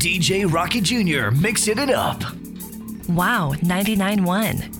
DJ Rocky Jr. mixing it up. Wow, 99.1.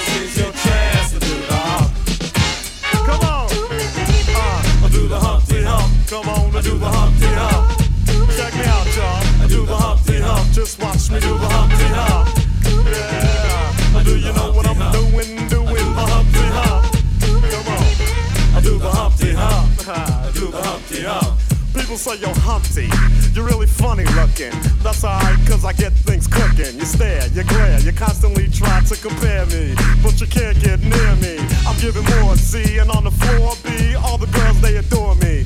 Come on and do the Humpty Hump. Check me out, y'all. I do the Humpty Hump. Just watch me do the Humpty Hump. Yeah. Do you know what I'm doing? Doing the Humpty Hump. Come on. I do the Humpty Hump. I do the Humpty Hump. People say you're Humpty, you're really funny looking. That's alright, cause I get things cooking. You stare, you glare, you constantly try to compare me, but you can't get near me. I'm giving more C, and on the floor B, all the girls they adore me.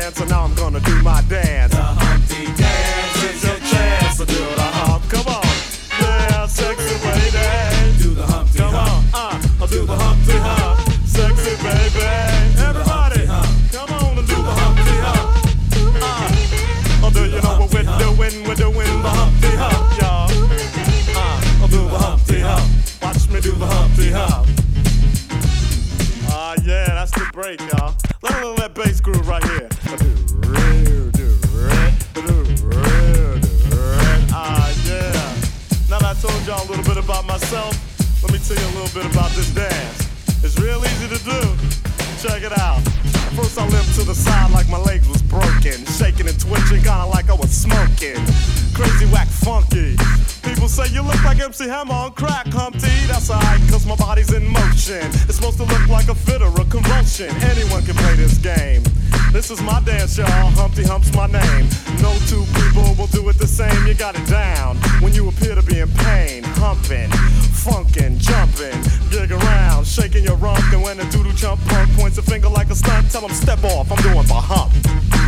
and now I'm gonna do my dance. The Humpty Dance is your chance to do the hump. Come on, yeah, sexy lady. Do the Humpty Come on, uh, I'll do the Humpty Hump, sexy baby. Everybody, come on and do the Humpty Hump. Uh, oh, do you know what we're doing? We're doing the Humpty Hump, y'all. Uh, I'll do the Humpty Hump. Watch me do the Humpty Hump. Ah, yeah, that's the break, y'all. Hammer on crack, Humpty. That's alright, cause my body's in motion. It's supposed to look like a fit or a convulsion. Anyone can play this game. This is my dance, y'all. Humpty Hump's my name. No two people will do it the same. You got it down when you appear to be in pain. Humping, funkin', jumping, gig around, shaking your rump. And when a doodle chump punk points a finger like a stunt, tell him step off. I'm doing the hump.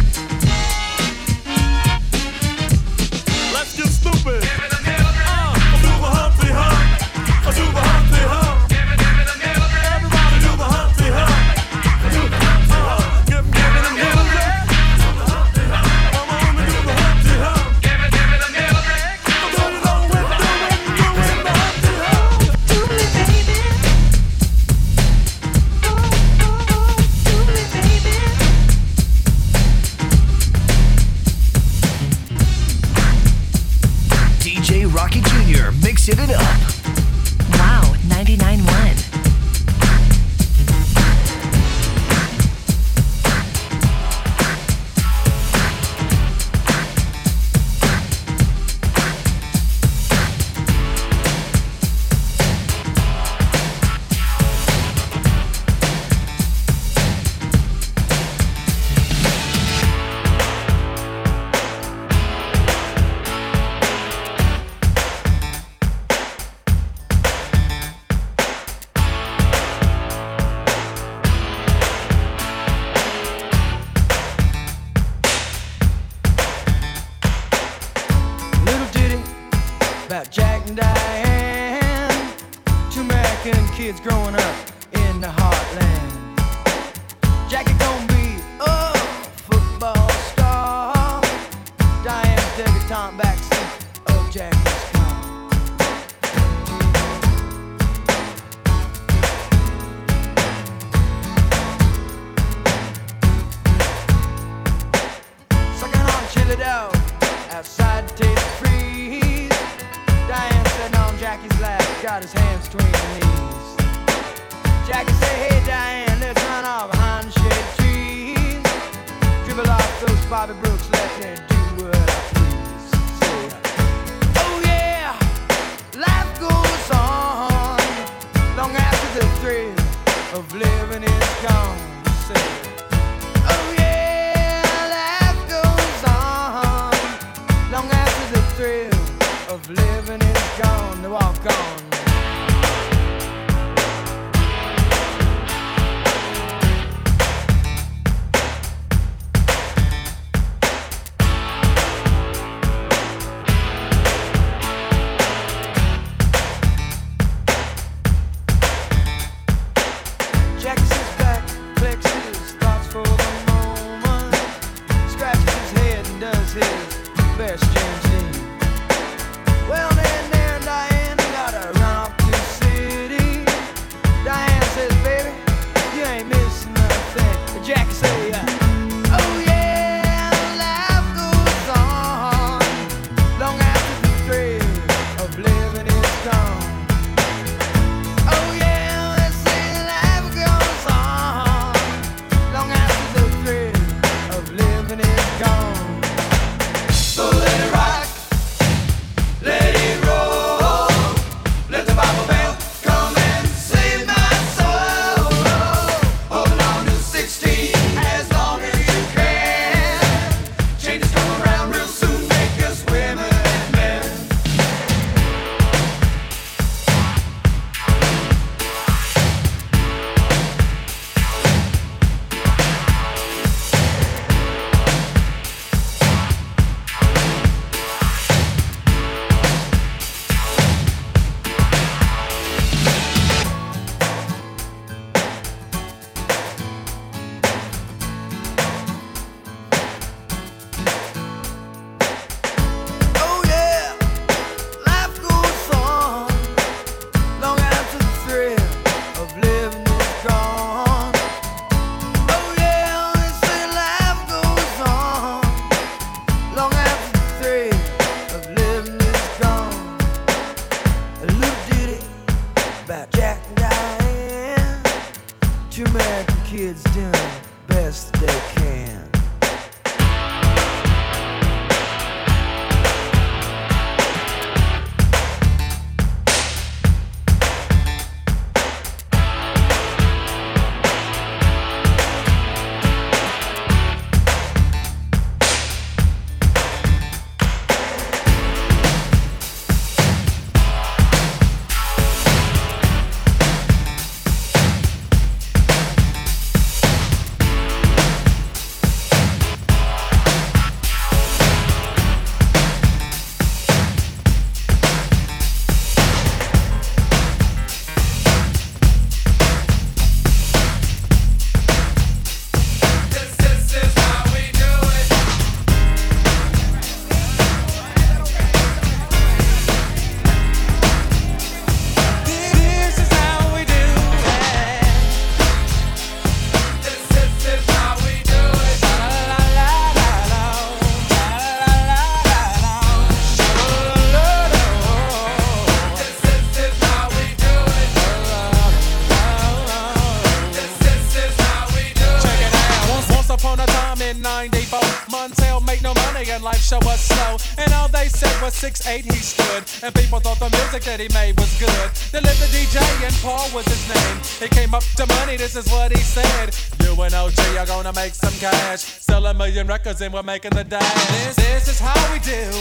million records and we're making the day. This, this is how we do.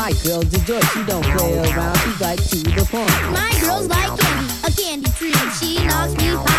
My girl's a joy, she don't play around, she's like to the point. My girl's like candy, a candy tree. She knocks me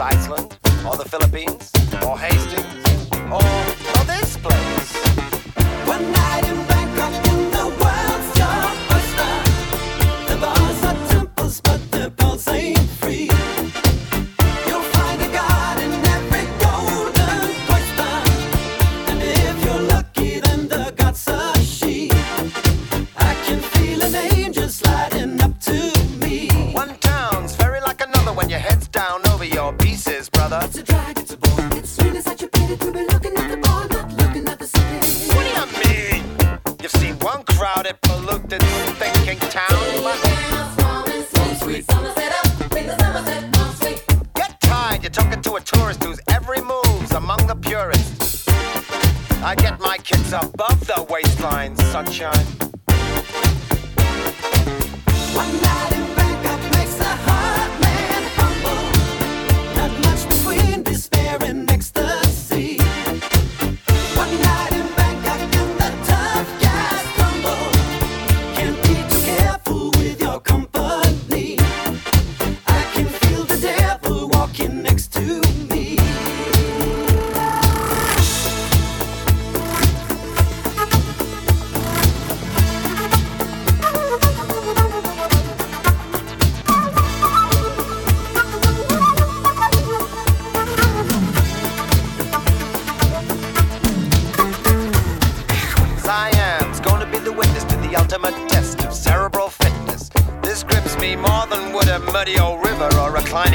Iceland or the Philippines or Haiti.